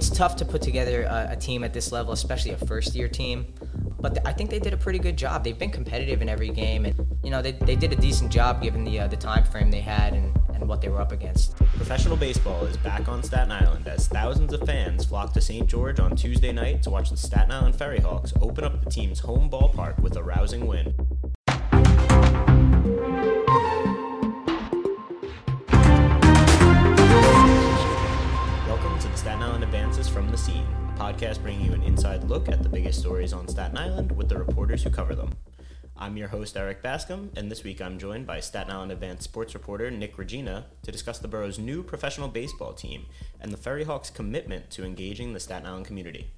It's tough to put together a, a team at this level, especially a first year team. But I think they did a pretty good job. They've been competitive in every game, and you know they, they did a decent job given the uh, the time frame they had and, and what they were up against. Professional baseball is back on Staten Island as thousands of fans flock to St. George on Tuesday night to watch the Staten Island Ferry Hawks open up the team's home ballpark with a rousing win. Podcast bringing you an inside look at the biggest stories on Staten Island with the reporters who cover them. I'm your host, Erik Bascome, and this week I'm joined by Staten Island Advance sports reporter Nick Regina to discuss the borough's new professional baseball team and the Ferry Hawks' commitment to engaging the Staten Island community.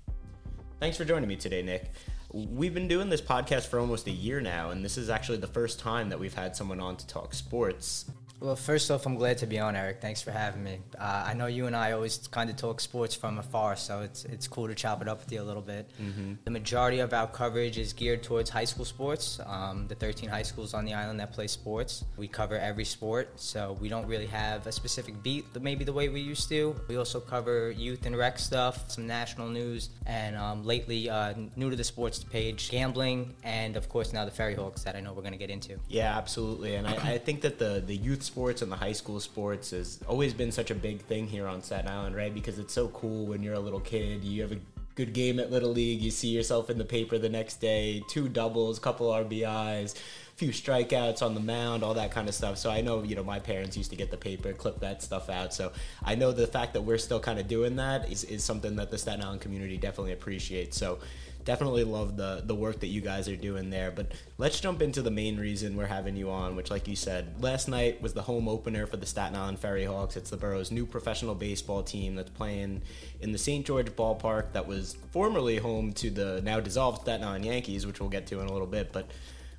Thanks for joining me today, Nick. We've been doing this podcast for almost a year now, and this is actually the first time that we've had someone on to talk sports. Well, first off, I'm glad to be on, Erik. Thanks for having me. Uh, I know you and I always kind of talk sports from afar, so it's it's cool to chop it up with you a little bit. Mm-hmm. The majority of our coverage is geared towards high school sports. Um, the 13 high schools on the island that play sports, we cover every sport, so we don't really have a specific beat, maybe the way we used to. We also cover youth and rec stuff, some national news, and um, lately, uh, new to the sports page, gambling, and of course now the Ferry Hawks that I know we're going to get into. Yeah, absolutely. And I, I think that the, the youth sports and the high school sports has always been such a big thing here on Staten Island, right? Because it's so cool when you're a little kid. You have a good game at Little League, you see yourself in the paper the next day, two doubles, couple RBIs, a few strikeouts on the mound, all that kind of stuff. So I know, you know, my parents used to get the paper, clip that stuff out. So I know the fact that we're still kind of doing that is, is something that the Staten Island community definitely appreciates. So definitely love the the work that you guys are doing there. But let's jump into the main reason we're having you on, which, like you said, last night was the home opener for the Staten Island Ferry Hawks. It's the borough's new professional baseball team that's playing in the St. George ballpark that was formerly home to the now dissolved Staten Island Yankees, which we'll get to in a little bit. But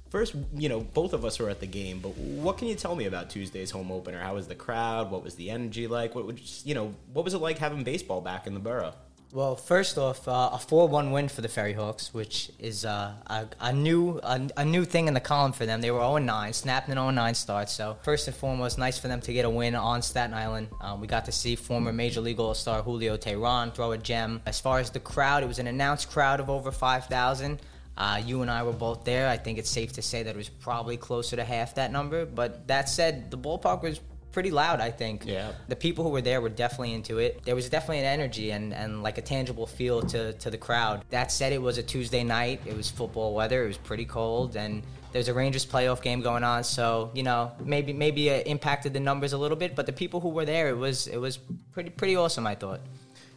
first, you know, both of us were at the game, but what can you tell me about Tuesday's home opener? How was the crowd? What was the energy like? What would you know? What was it like having baseball back in the borough? Well, first off, uh, a four-one win for the Ferry Hawks, which is uh, a, a, new a, a, new thing in the column for them. They were 0-9, snapped an 0-9 start. So first and foremost, nice for them to get a win on Staten Island. Um, we got to see former Major League All-Star Julio Teheran throw a gem. As far as the crowd, it was an announced crowd of over 5,000. Uh, you and I were both there. I think it's safe to say that it was probably closer to half that number. But that said, the ballpark was pretty loud, I think. Yeah. The people who were there were definitely into it. There was definitely an energy and, and like a tangible feel to, to the crowd. That said, it was a Tuesday night. It was football weather. It was pretty cold. And there's a Rangers playoff game going on. So, you know, maybe maybe it impacted the numbers a little bit. But the people who were there, it was, it was pretty, pretty awesome, I thought.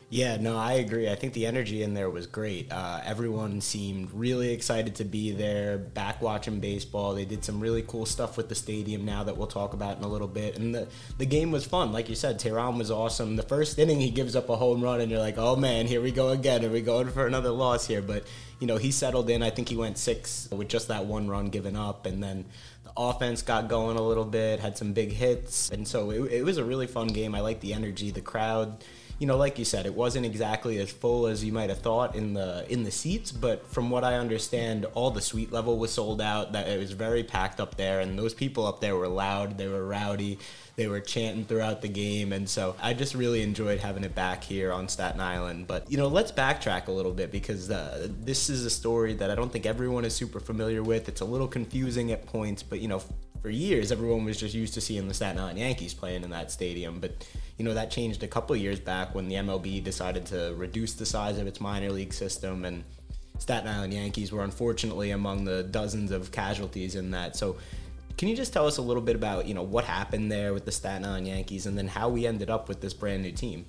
Yeah, no, I agree. I think the energy in there was great. Uh, everyone seemed really excited to be there, back watching baseball. They did some really cool stuff with the stadium now that we'll talk about in a little bit. And the, the game was fun. Like you said, Teheran was awesome. The first inning, he gives up a home run, and you're like, oh man, here we go again. Are we going for another loss here? But, you know, he settled in. I think he went six with just that one run given up. And then the offense got going a little bit, had some big hits. And so it, it was a really fun game. I like the energy, the crowd you know, like you said, it wasn't exactly as full as you might have thought in the in the seats, but from what I understand, all the suite level was sold out. That it was very packed up there, and those people up there were loud, they were rowdy, they were chanting throughout the game, and so I just really enjoyed having it back here on Staten Island. But you know, let's backtrack a little bit because uh, this is a story that I don't think everyone is super familiar with. It's a little confusing at points, but you know, for years everyone was just used to seeing the Staten Island Yankees playing in that stadium, but you know that changed a couple years back when the MLB decided to reduce the size of its minor league system and Staten Island Yankees were unfortunately among the dozens of casualties in that. So can you just tell us a little bit about, you know, what happened there with the Staten Island Yankees and then how we ended up with this brand new team?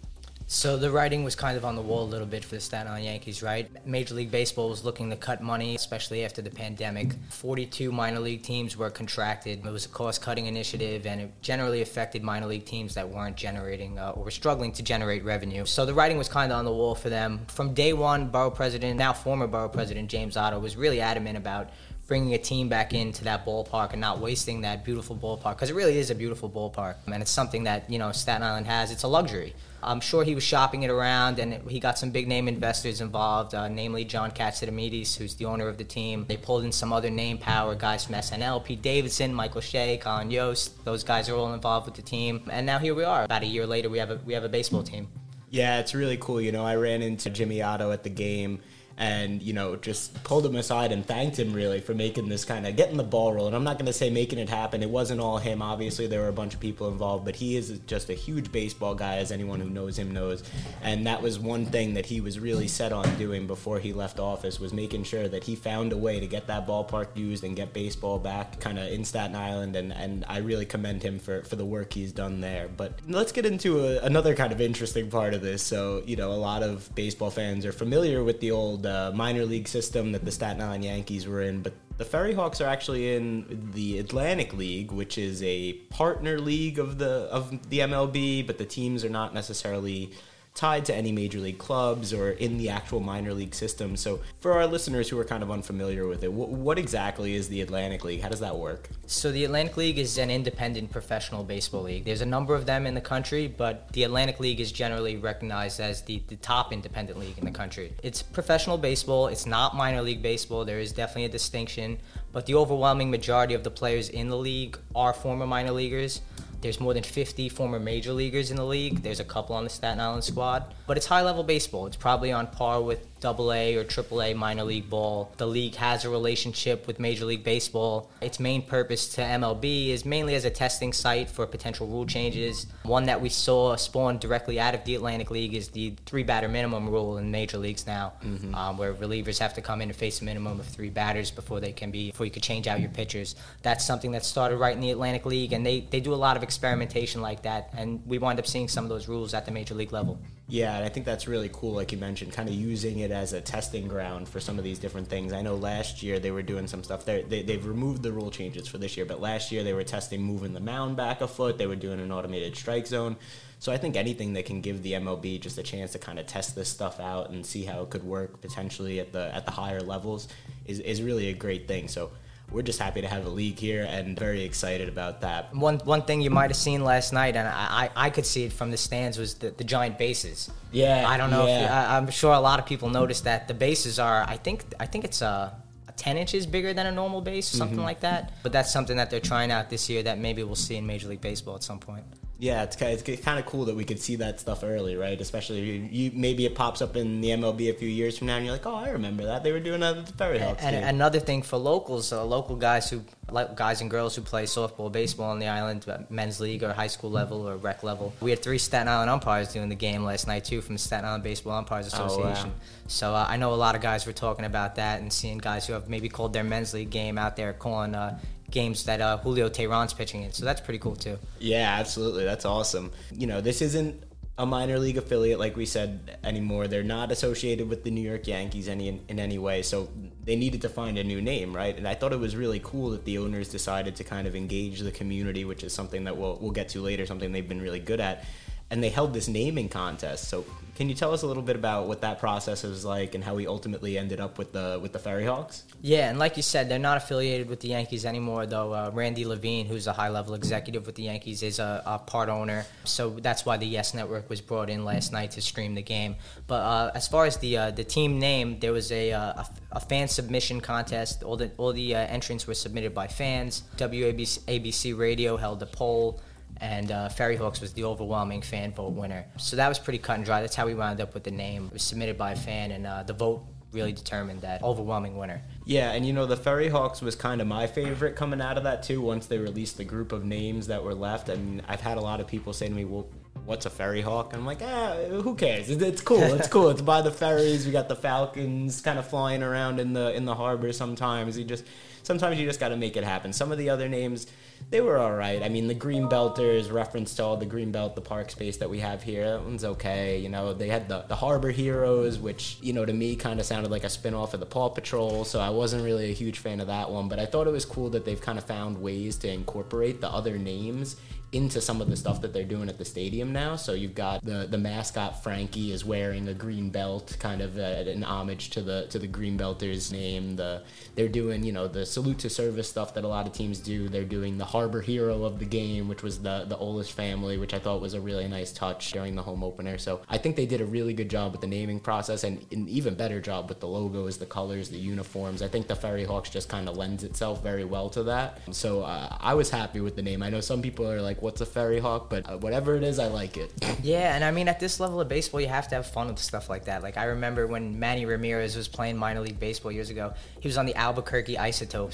So the writing was kind of on the wall a little bit for the Staten Island Yankees, right? Major League Baseball was looking to cut money, especially after the pandemic. 42 minor league teams were contracted. It was a cost-cutting initiative, and it generally affected minor league teams that weren't generating uh, or were struggling to generate revenue. So the writing was kind of on the wall for them. From day one, Borough President, now former Borough President James Oddo, was really adamant about bringing a team back into that ballpark and not wasting that beautiful ballpark because it really is a beautiful ballpark and it's something that you know Staten Island has. It's a luxury. I'm sure he was shopping it around, and he got some big name investors involved, uh, namely John Catsimatidis, who's the owner of the team. They pulled in some other name power guys from SNL, Pete Davidson, Michael Che, Colin Jost. Those guys are all involved with the team, and now here we are. About a year later, we have a we have a baseball team. Yeah, it's really cool. You know, I ran into Jimmy Oddo at the game and you know just pulled him aside and thanked him really for making this kind of getting the ball rolling. I'm not going to say making it happen. It wasn't all him. Obviously, there were a bunch of people involved, but he is just a huge baseball guy, as anyone who knows him knows. And that was one thing that he was really set on doing before he left office was making sure that he found a way to get that ballpark used and get baseball back, kind of in Staten Island. And and I really commend him for for the work he's done there. But let's get into a, another kind of interesting part of this. So you know, a lot of baseball fans are familiar with the old uh, minor league system that the Staten Island Yankees were in, but the Ferry Hawks are actually in the Atlantic League, which is a partner league of the of the MLB, but the teams are not necessarily tied to any major league clubs or in the actual minor league system. So, for our listeners who are kind of unfamiliar with it, what, exactly is the Atlantic League? How does that work? So, the Atlantic League is an independent professional baseball league. There's a number of them in the country, but the Atlantic League is generally recognized as the, the top independent league in the country. It's professional baseball, it's not minor league baseball. There is definitely a distinction, but the overwhelming majority of the players in the league are former minor leaguers. There's more than 50 former major leaguers in the league. There's a couple on the Staten Island squad. But it's high level baseball. It's probably on par with double A or triple A minor league ball. The league has a relationship with Major League Baseball. Its main purpose to MLB is mainly as a testing site for potential rule changes. One that we saw spawn directly out of the Atlantic League is the three batter minimum rule in major leagues now, mm-hmm. um, where relievers have to come in and face a minimum of three batters before they can be before you could change out your pitchers. That's something that started right in the Atlantic League, and they, they do a lot of experimentation like that, and we wind up seeing some of those rules at the major league level. Yeah, and I think that's really cool, like you mentioned, kind of using it as a testing ground for some of these different things. I know last year they were doing some stuff. They're, they they've removed the rule changes for this year, but last year they were testing moving the mound back a foot. They were doing an automated strike zone. So I think anything that can give the MLB just a chance to kind of test this stuff out and see how it could work potentially at the at the higher levels is, is really a great thing. So we're just happy to have a league here and very excited about that. One one thing you might have seen last night, and I, I, I could see it from the stands, was the, the giant bases. Yeah, I don't know. Yeah. If you, I, am sure a lot of people noticed that the bases are. I think I think it's a. 10 inches bigger than a normal base, something mm-hmm. like that. But that's something that they're trying out this year that maybe we'll see in Major League Baseball at some point. Yeah, it's kind of, it's kind of cool that we could see that stuff early, right? Especially you, you, maybe it pops up in the MLB a few years from now, and you're like, oh, I remember that they were doing that at the Ferry Hawks. And, and another thing for locals, uh, local guys who like guys and girls who play softball, baseball on the island, uh, men's league or high school level or rec level. We had three Staten Island umpires doing the game last night too from the Staten Island Baseball Umpires Association. Oh, wow. So uh, I know a lot of guys were talking about that and seeing guys who have maybe called their men's league game out there calling uh, games that uh, Julio Teheran's pitching in. So that's pretty cool too. Yeah, absolutely. That's awesome. You know, this isn't a minor league affiliate, like we said, anymore. They're not associated with the New York Yankees any in any way. So they needed to find a new name, right? And I thought it was really cool that the owners decided to kind of engage the community, which is something that we'll we'll get to later, something they've been really good at. And they held this naming contest. So can you tell us a little bit about what that process was like and how we ultimately ended up with the with the Ferry Hawks? Yeah, and like you said, they're not affiliated with the Yankees anymore. Though uh, Randy Levine, who's a high level executive with the Yankees, is a, a, part owner. So that's why the Yes Network was brought in last night to stream the game. But uh, as far as the uh, the team name, there was a, uh, a, a fan submission contest. All the all the uh, entrants were submitted by fans. WABC ABC Radio held a poll and uh, Ferry Hawks was the overwhelming fan vote winner. So that was pretty cut and dry. That's how we wound up with the name. It was submitted by a fan, and uh, the vote really determined that overwhelming winner. Yeah, and you know the Ferry Hawks was kind of my favorite coming out of that too. Once they released the group of names that were left, I mean, I've had a lot of people say to me, "Well, what's a ferry hawk?" And I'm like, "Ah, who cares? It's cool. It's cool. It's by the ferries. We got the falcons kind of flying around in the in the harbor. Sometimes you just sometimes you just got to make it happen. Some of the other names." they were all right. I mean, the Green Belters reference to all the Green Belt, the park space that we have here. That one's okay. You know, they had the, the Harbor Heroes, which, you know, to me kind of sounded like a spinoff of the Paw Patrol. So I wasn't really a huge fan of that one. But I thought it was cool that they've kind of found ways to incorporate the other names into some of the stuff that they're doing at the stadium now. So you've got the the mascot Frankie is wearing a green belt, kind of a, an homage to the to the Green Belters name. The they're doing you know the salute to service stuff that a lot of teams do. They're doing the harbor hero of the game, which was the the Olis family, which I thought was a really nice touch during the home opener. So I think they did a really good job with the naming process and an even better job with the logos, the colors, the uniforms. I think the Ferry Hawks just kind of lends itself very well to that. So uh, I was happy with the name. I know some people are like what's a ferry hawk? But uh, whatever it is, I like it. Yeah, and I mean, at this level of baseball, you have to have fun with stuff like that. Like I remember when Manny Ramirez was playing minor league baseball years ago. He was on the Albuquerque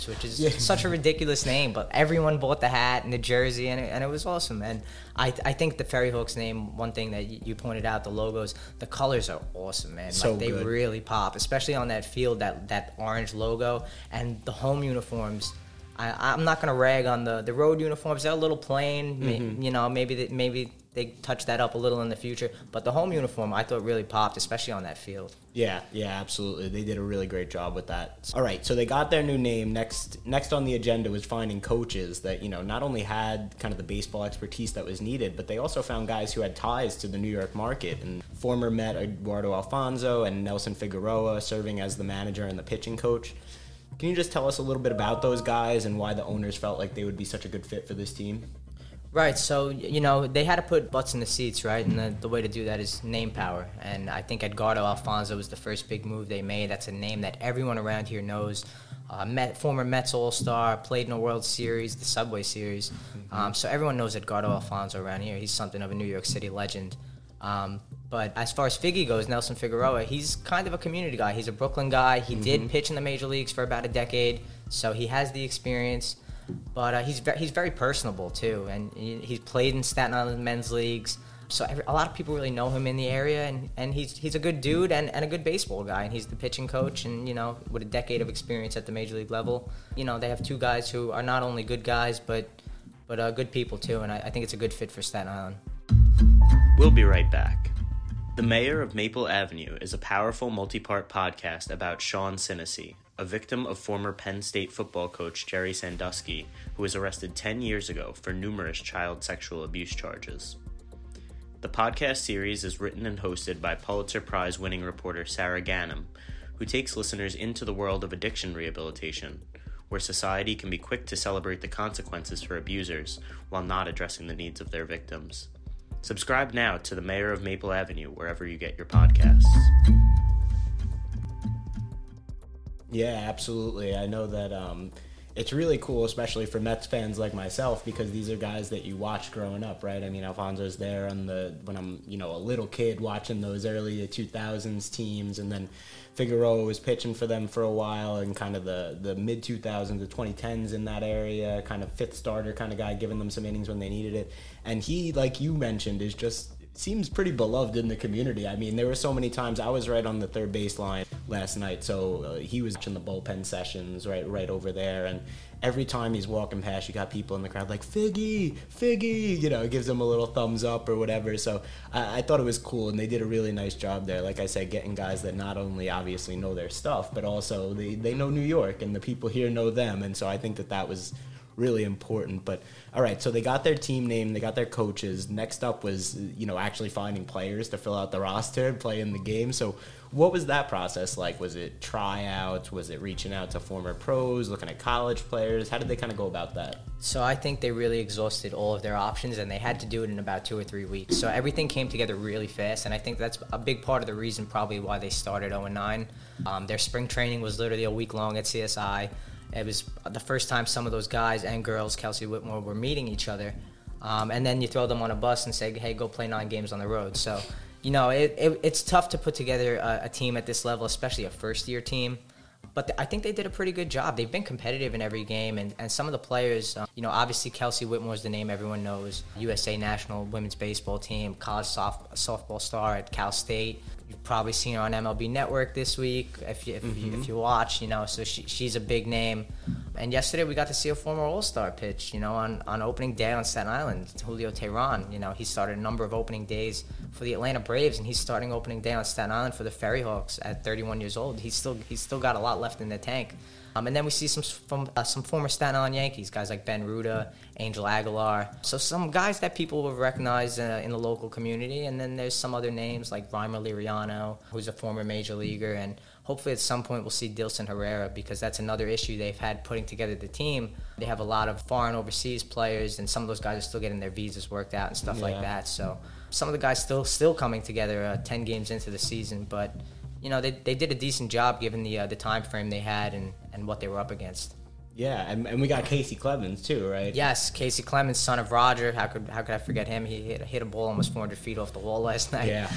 Which is Yeah. such a ridiculous name, but everyone bought the hat and the jersey, and it, and it was awesome. And I, I think the Ferry Hawks name, one thing that you pointed out, the logos, the colors are awesome, man. So like they good. really pop, especially on that field, that that orange logo and the home uniforms. I, I'm not gonna rag on the, the road uniforms. They're a little plain. Mm-hmm. You know, maybe they, maybe they touch that up a little in the future. But the home uniform, I thought really popped, especially on that field. Yeah, yeah, absolutely. They did a really great job with that. All right, so they got their new name. Next, next on the agenda was finding coaches that you know not only had kind of the baseball expertise that was needed, but they also found guys who had ties to the New York market. And former Met Edgardo Alfonzo and Nelson Figueroa serving as the manager and the pitching coach. Can you just tell us a little bit about those guys and why the owners felt like they would be such a good fit for this team? Right. So you know they had to put butts in the seats, right? And the, the way to do that is name power. And I think Edgardo Alfonzo was the first big move they made. That's a name that everyone around here knows. Uh, Met, former Mets All Star, played in a World Series, the Subway Series. Um, so everyone knows Edgardo Alfonzo around here. He's something of a New York City legend. Um, but as far as Figgy goes, Nelson Figueroa, he's kind of a community guy. He's a Brooklyn guy. He did pitch in the major leagues for about a decade, so he has the experience. But uh, he's ve- he's very personable too, and he, he's played in Staten Island men's leagues. So a lot of people really know him in the area, and, and he's he's a good dude and, and a good baseball guy. And he's the pitching coach, and you know with a decade of experience at the major league level, you know they have two guys who are not only good guys but but uh, good people too. And I, I think it's a good fit for Staten Island. We'll be right back. The Mayor of Maple Avenue is a powerful multi part podcast about Sean Sinesy, a victim of former Penn State football coach Jerry Sandusky, who was arrested 10 years ago for numerous child sexual abuse charges. The podcast series is written and hosted by Pulitzer Prize winning reporter Sara Ganim, who takes listeners into the world of addiction rehabilitation, where society can be quick to celebrate the consequences for abusers while not addressing the needs of their victims. Subscribe now to the Mayor of Maple Avenue wherever you get your podcasts. Yeah, absolutely. I know that um, it's really cool, especially for Mets fans like myself, because these are guys that you watched growing up, right? I mean, Alfonzo's there on the when I'm you know a little kid watching those early 2000s teams, and then Figueroa was pitching for them for a while, and kind of the the mid 2000s to 2010s in that area, kind of fifth starter kind of guy, giving them some innings when they needed it. And he, like you mentioned, is just seems pretty beloved in the community. I mean, there were so many times I was right on the third baseline last night, so uh, he was watching the bullpen sessions right right over there, and every time he's walking past, you got people in the crowd like Figgy, Figgy, you know, gives him a little thumbs up or whatever. So I, I thought it was cool, and they did a really nice job there. Like I said, getting guys that not only obviously know their stuff, but also they they know New York, and the people here know them, and so I think that that was really important. But all right, so they got their team name, they got their coaches. Next up was you know actually finding players to fill out the roster and play in the game. So what was that process like? Was it tryouts? Was it reaching out to former pros, looking at college players? How did they kind of go about that? So I think they really exhausted all of their options, and they had to do it in about two or three weeks. So everything came together really fast, and I think that's a big part of the reason probably why they started 0 9. Um, their spring training was literally a week long at CSI. It was the first time some of those guys and girls, Kelsey Whitmore, were meeting each other. Um, and then you throw them on a bus and say, hey, go play nine games on the road. So, you know, it, it, it's tough to put together a, a team at this level, especially a first year team. But th- I think they did a pretty good job. They've been competitive in every game, and, and some of the players, um, you know, obviously Kelsey Whitmore is the name everyone knows. USA national women's baseball team, college soft, softball star at Cal State. You've probably seen her on MLB Network this week if you, if, you, if you watch, you know, so she, she's a big name. And yesterday we got to see a former All Star pitch, you know, on, on opening day on Staten Island, Julio Teheran. You know, he started a number of opening days for the Atlanta Braves, and he's starting opening day on Staten Island for the Ferry Hawks at 31 years old. He's still he's still got a lot left in the tank. Um, and then we see some from uh, some former Staten Island Yankees, guys like Ben Ruta, Angel Aguilar. So some guys that people will recognize uh, in the local community. And then there's some other names like Rymer Liriano, who's a former major leaguer. And hopefully at some point we'll see Dilson Herrera because that's another issue they've had putting together the team. They have a lot of foreign overseas players, and some of those guys are still getting their visas worked out and stuff like that. So some of the guys still still coming together uh, 10 games into the season, but you know they, they did a decent job given the uh, the time frame they had and, and what they were up against. Yeah, and, and we got Kacy Clemens too, right? Yes, Kacy Clemens, son of Roger. How could how could I forget him? He hit, hit a ball almost 400 feet off the wall last night. Yeah.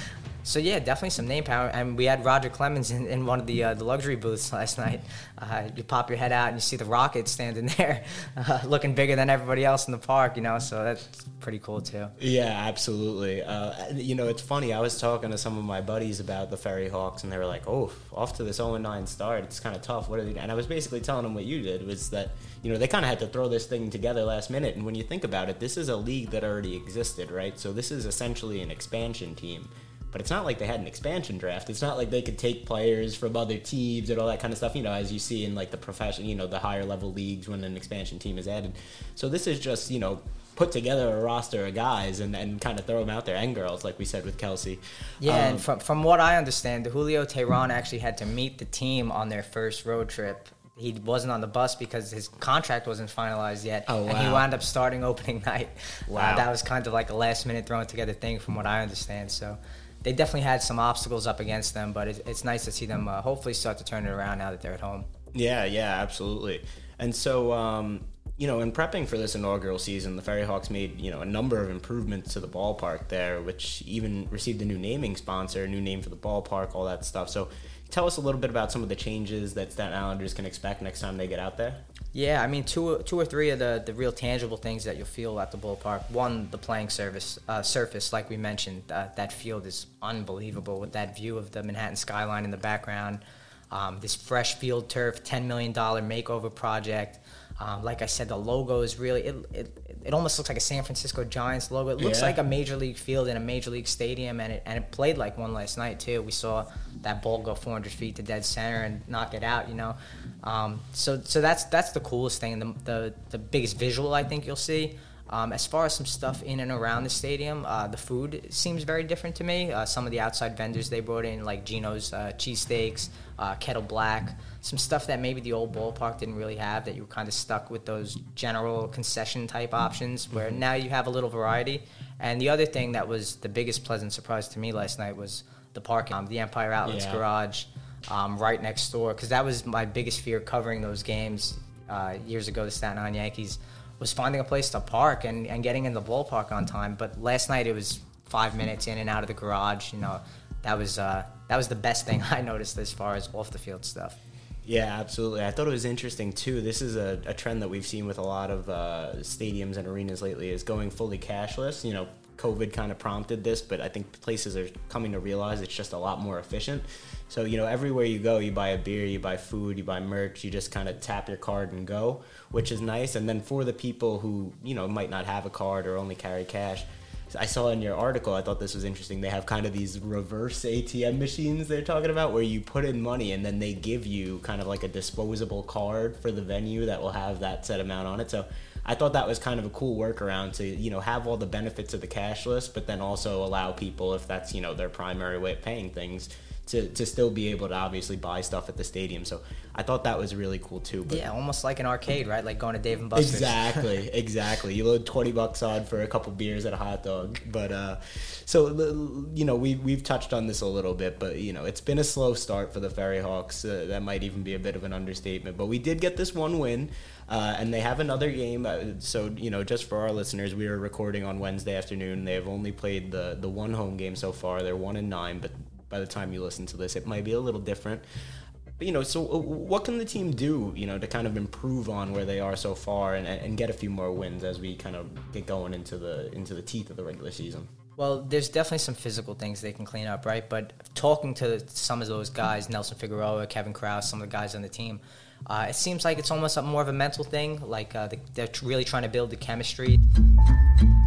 So yeah, definitely some name power. And we had Roger Clemens in, in one of the uh, the luxury booths last night. Uh, you pop your head out and you see the Rockets standing there, uh, looking bigger than everybody else in the park. You know, so that's pretty cool too. Yeah, absolutely. Uh, you know, it's funny. I was talking to some of my buddies about the Ferry Hawks, and they were like, "Oh, off to this 0-9 start. It's kind of tough. What are they?" And I was basically telling them what you did was that you know they kind of had to throw this thing together last minute. And when you think about it, this is a league that already existed, right? So this is essentially an expansion team but it's not like they had an expansion draft. It's not like they could take players from other teams and all that kind of stuff. You know, as you see in like the profession, you know, the higher level leagues when an expansion team is added. So this is just you know put together a roster of guys and, and kind of throw them out there and girls, like we said with Kelsey. Yeah, Um, and from from what I understand, Julio Teheran actually had to meet the team on their first road trip. He wasn't on the bus because his contract wasn't finalized yet, Oh, and he wound up starting opening night. Wow. Uh, that was kind of like a last minute thrown together thing, from what I understand. So. They definitely had some obstacles up against them, but it's, it's nice to see them uh, hopefully start to turn it around now that they're at home. Yeah, yeah, absolutely. And so, um, you know, in prepping for this inaugural season, the Ferry Hawks made you know a number of improvements to the ballpark there, which even received a new naming sponsor, a new name for the ballpark, all that stuff. So, tell us a little bit about some of the changes that Staten Islanders can expect next time they get out there. Yeah, I mean, two, two or three of the, the real tangible things that you'll feel at the ballpark. One, the playing service uh, surface, like we mentioned, uh, that field is unbelievable with that view of the Manhattan skyline in the background. Um, this fresh field turf, ten million dollar makeover project. Um, like I said, the logo is really it, it. It almost looks like a San Francisco Giants logo. It looks Yeah. like a major league field in a major league stadium, and it and it played like one last night too. We saw that ball go 400 feet to dead center and knock it out. You know, um, so so that's that's the coolest thing, the the, the biggest visual I think you'll see. Um, as far as some stuff in and around the stadium, uh, the food seems very different to me. Uh, some of the outside vendors they brought in, like Gino's uh, cheesesteaks, uh, Kettle Black, some stuff that maybe the old ballpark didn't really have. That you were kind of stuck with those general concession type options, where now you have a little variety. And the other thing that was the biggest pleasant surprise to me last night was the parking, um, the Empire Outlets Yeah. garage, um, right next door, because that was my biggest fear covering those games uh, years ago. The Staten Island Yankees was finding a place to park and, and getting in the ballpark on time. But last night it was five minutes in and out of the garage. You know, that was uh, that was the best thing I noticed as far as off the field stuff. Yeah, absolutely. I thought it was interesting too. This is a, a trend that we've seen with a lot of uh, stadiums and arenas lately is going fully cashless. You know, COVID kind of prompted this, but I think places are coming to realize it's just a lot more efficient. So, you know, everywhere you go, you buy a beer, you buy food, you buy merch, you just kind of tap your card and go, which is nice. And then for the people who, you know, might not have a card or only carry cash, I saw in your article, I thought this was interesting. They have kind of these reverse ATM machines they're talking about where you put in money and then they give you kind of like a disposable card for the venue that will have that set amount on it. So I thought that was kind of a cool workaround to, you know, have all the benefits of the cashless, but then also allow people, if that's, you know, their primary way of paying things, to, to still be able to obviously buy stuff at the stadium. So I thought that was really cool too. But Yeah, almost like an arcade, right? Like going to Dave and Buster's. Exactly, exactly. You load twenty bucks on for a couple beers at a hot dog, but uh, so you know we we've touched on this a little bit, but you know it's been a slow start for the Ferry Hawks. Uh, that might even be a bit of an understatement, but we did get this one win. Uh, and they have another game. Uh, so you know, just for our listeners, we are recording on Wednesday afternoon. They have only played the the one home game so far. They're one and nine, but by the time you listen to this, it might be a little different. But, you know, so uh, what can the team do, you know, to kind of improve on where they are so far and, and get a few more wins as we kind of get going into the into the teeth of the regular season? Well, there's definitely some physical things they can clean up, right? But talking to some of those guys, Nelson Figueroa, Kevin Krause, some of the guys on the team, uh, it seems like it's almost a, more of a mental thing. Like uh, they, they're tr- really trying to build the chemistry.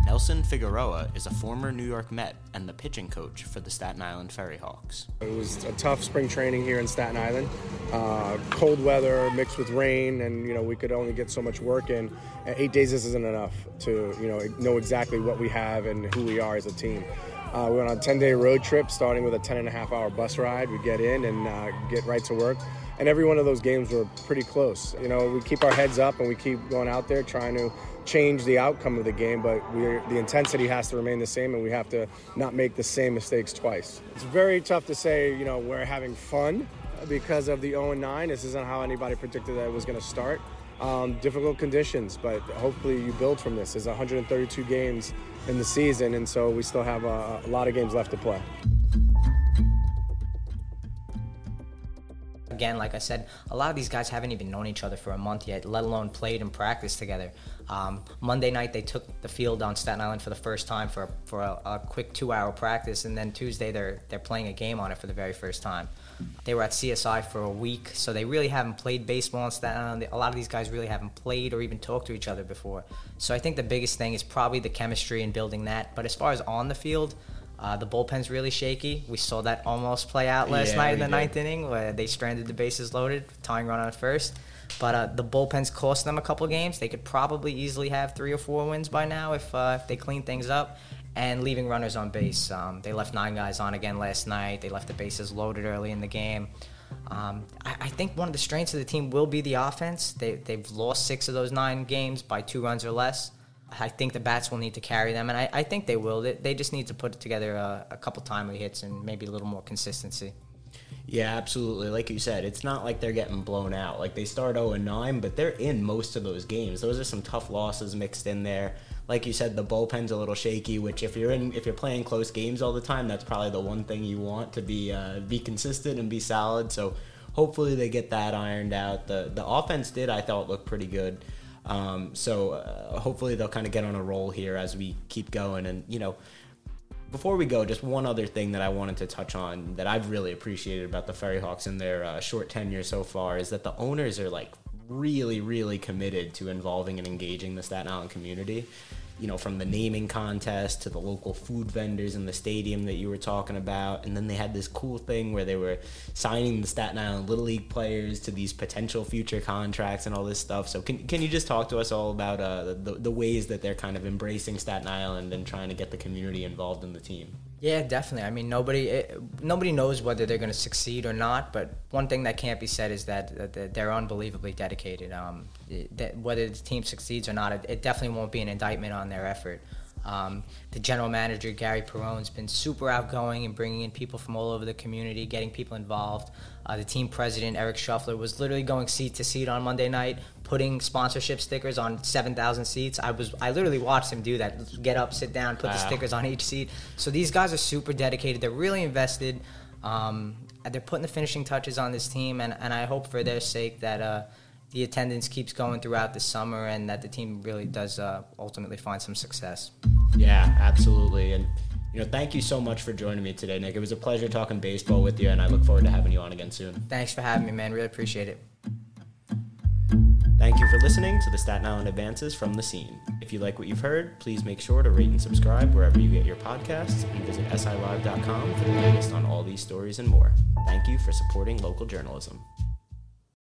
Nelson Figueroa is a former New York Met and the pitching coach for the Staten Island Ferry Hawks. It was a tough spring training here in Staten Island. Uh, cold weather mixed with rain, and you know we could only get so much work in. Eight days this isn't enough to you know know exactly what we have and who we are as a team. Uh, we went on a 10-day road trip, starting with a 10 and a half hour bus ride. We get in and uh, get right to work. And every one of those games were pretty close. You know, we keep our heads up and we keep going out there trying to change the outcome of the game, but the intensity has to remain the same, and we have to not make the same mistakes twice. It's very tough to say, you know, we're having fun because of the 0 9. This isn't how anybody predicted that it was going to start. um, difficult conditions, but hopefully you build from this. There's 132 games in the season, and so we still have a, a lot of games left to play. Again, like I said, a lot of these guys haven't even known each other for a month yet, let alone played and practiced together. Um, Monday night, they took the field on Staten Island for the first time for, for a, a quick two-hour practice, and then Tuesday they're they're playing a game on it for the very first time. They were at CSI for a week, so they really haven't played baseball on Staten Island. A lot of these guys really haven't played or even talked to each other before. So I think the biggest thing is probably the chemistry and building that. But as far as on the field, uh, the bullpen's really shaky. We saw that almost play out last Yeah, night in the did. ninth inning where they stranded the bases loaded, tying run on first. But uh, the bullpen's cost them a couple games. They could probably easily have three or four wins by now if uh, if they clean things up. And leaving runners on base. Um, they left nine guys on again last night. They left the bases loaded early in the game. Um, I, I think one of the strengths of the team will be the offense. They, they've lost six of those nine games by two runs or less. I think the bats will need to carry them, and I, I think they will. They, they just need to put together a, a couple timely hits and maybe a little more consistency. Yeah, absolutely. Like you said, it's not like they're getting blown out. Like they start 0 and 9, but they're in most of those games. Those are some tough losses mixed in there. Like you said, the bullpen's a little shaky. Which if you're in, if you're playing close games all the time, that's probably the one thing you want to be uh, be consistent and be solid. So hopefully they get that ironed out. The the offense did, I thought, look pretty good. Um, so uh, hopefully they'll kind of get on a roll here as we keep going. And you know, before we go, just one other thing that I wanted to touch on that I've really appreciated about the Ferry Hawks in their uh, short tenure so far is that the owners are like really, really committed to involving and engaging the Staten Island community. You know, from the naming contest to the local food vendors in the stadium that you were talking about. And then they had this cool thing where they were signing the Staten Island Little League players to these potential future contracts and all this stuff. So, can, can you just talk to us all about uh, the, the ways that they're kind of embracing Staten Island and trying to get the community involved in the team? Yeah, definitely. I mean, nobody it, nobody knows whether they're going to succeed or not. But one thing that can't be said is that, that- they're unbelievably dedicated. Um, that whether the team succeeds or not, it, it definitely won't be an indictment on their effort. Um, the general manager Gary Perone's been super outgoing and bringing in people from all over the community, getting people involved. Uh, the team president Eric Shuffler was literally going seat to seat on Monday night, putting sponsorship stickers on 7,000 seats. I was I literally watched him do that. Get up, sit down, put the stickers on each seat. So these guys are super dedicated. They're really invested. Um, they're putting the finishing touches on this team, and, and I hope for their sake that uh, the attendance keeps going throughout the summer and that the team really does uh, ultimately find some success. Yeah, absolutely. And you know, thank you so much for joining me today, Nick. It was a pleasure talking baseball with you, and I look forward to having you on again soon. Thanks for having me, man. Really appreciate it. Thank you for listening to the Staten Island Advances from the Scene. If you like what you've heard, please make sure to rate and subscribe wherever you get your podcasts and visit silive.com for the latest on all these stories and more. Thank you for supporting local journalism.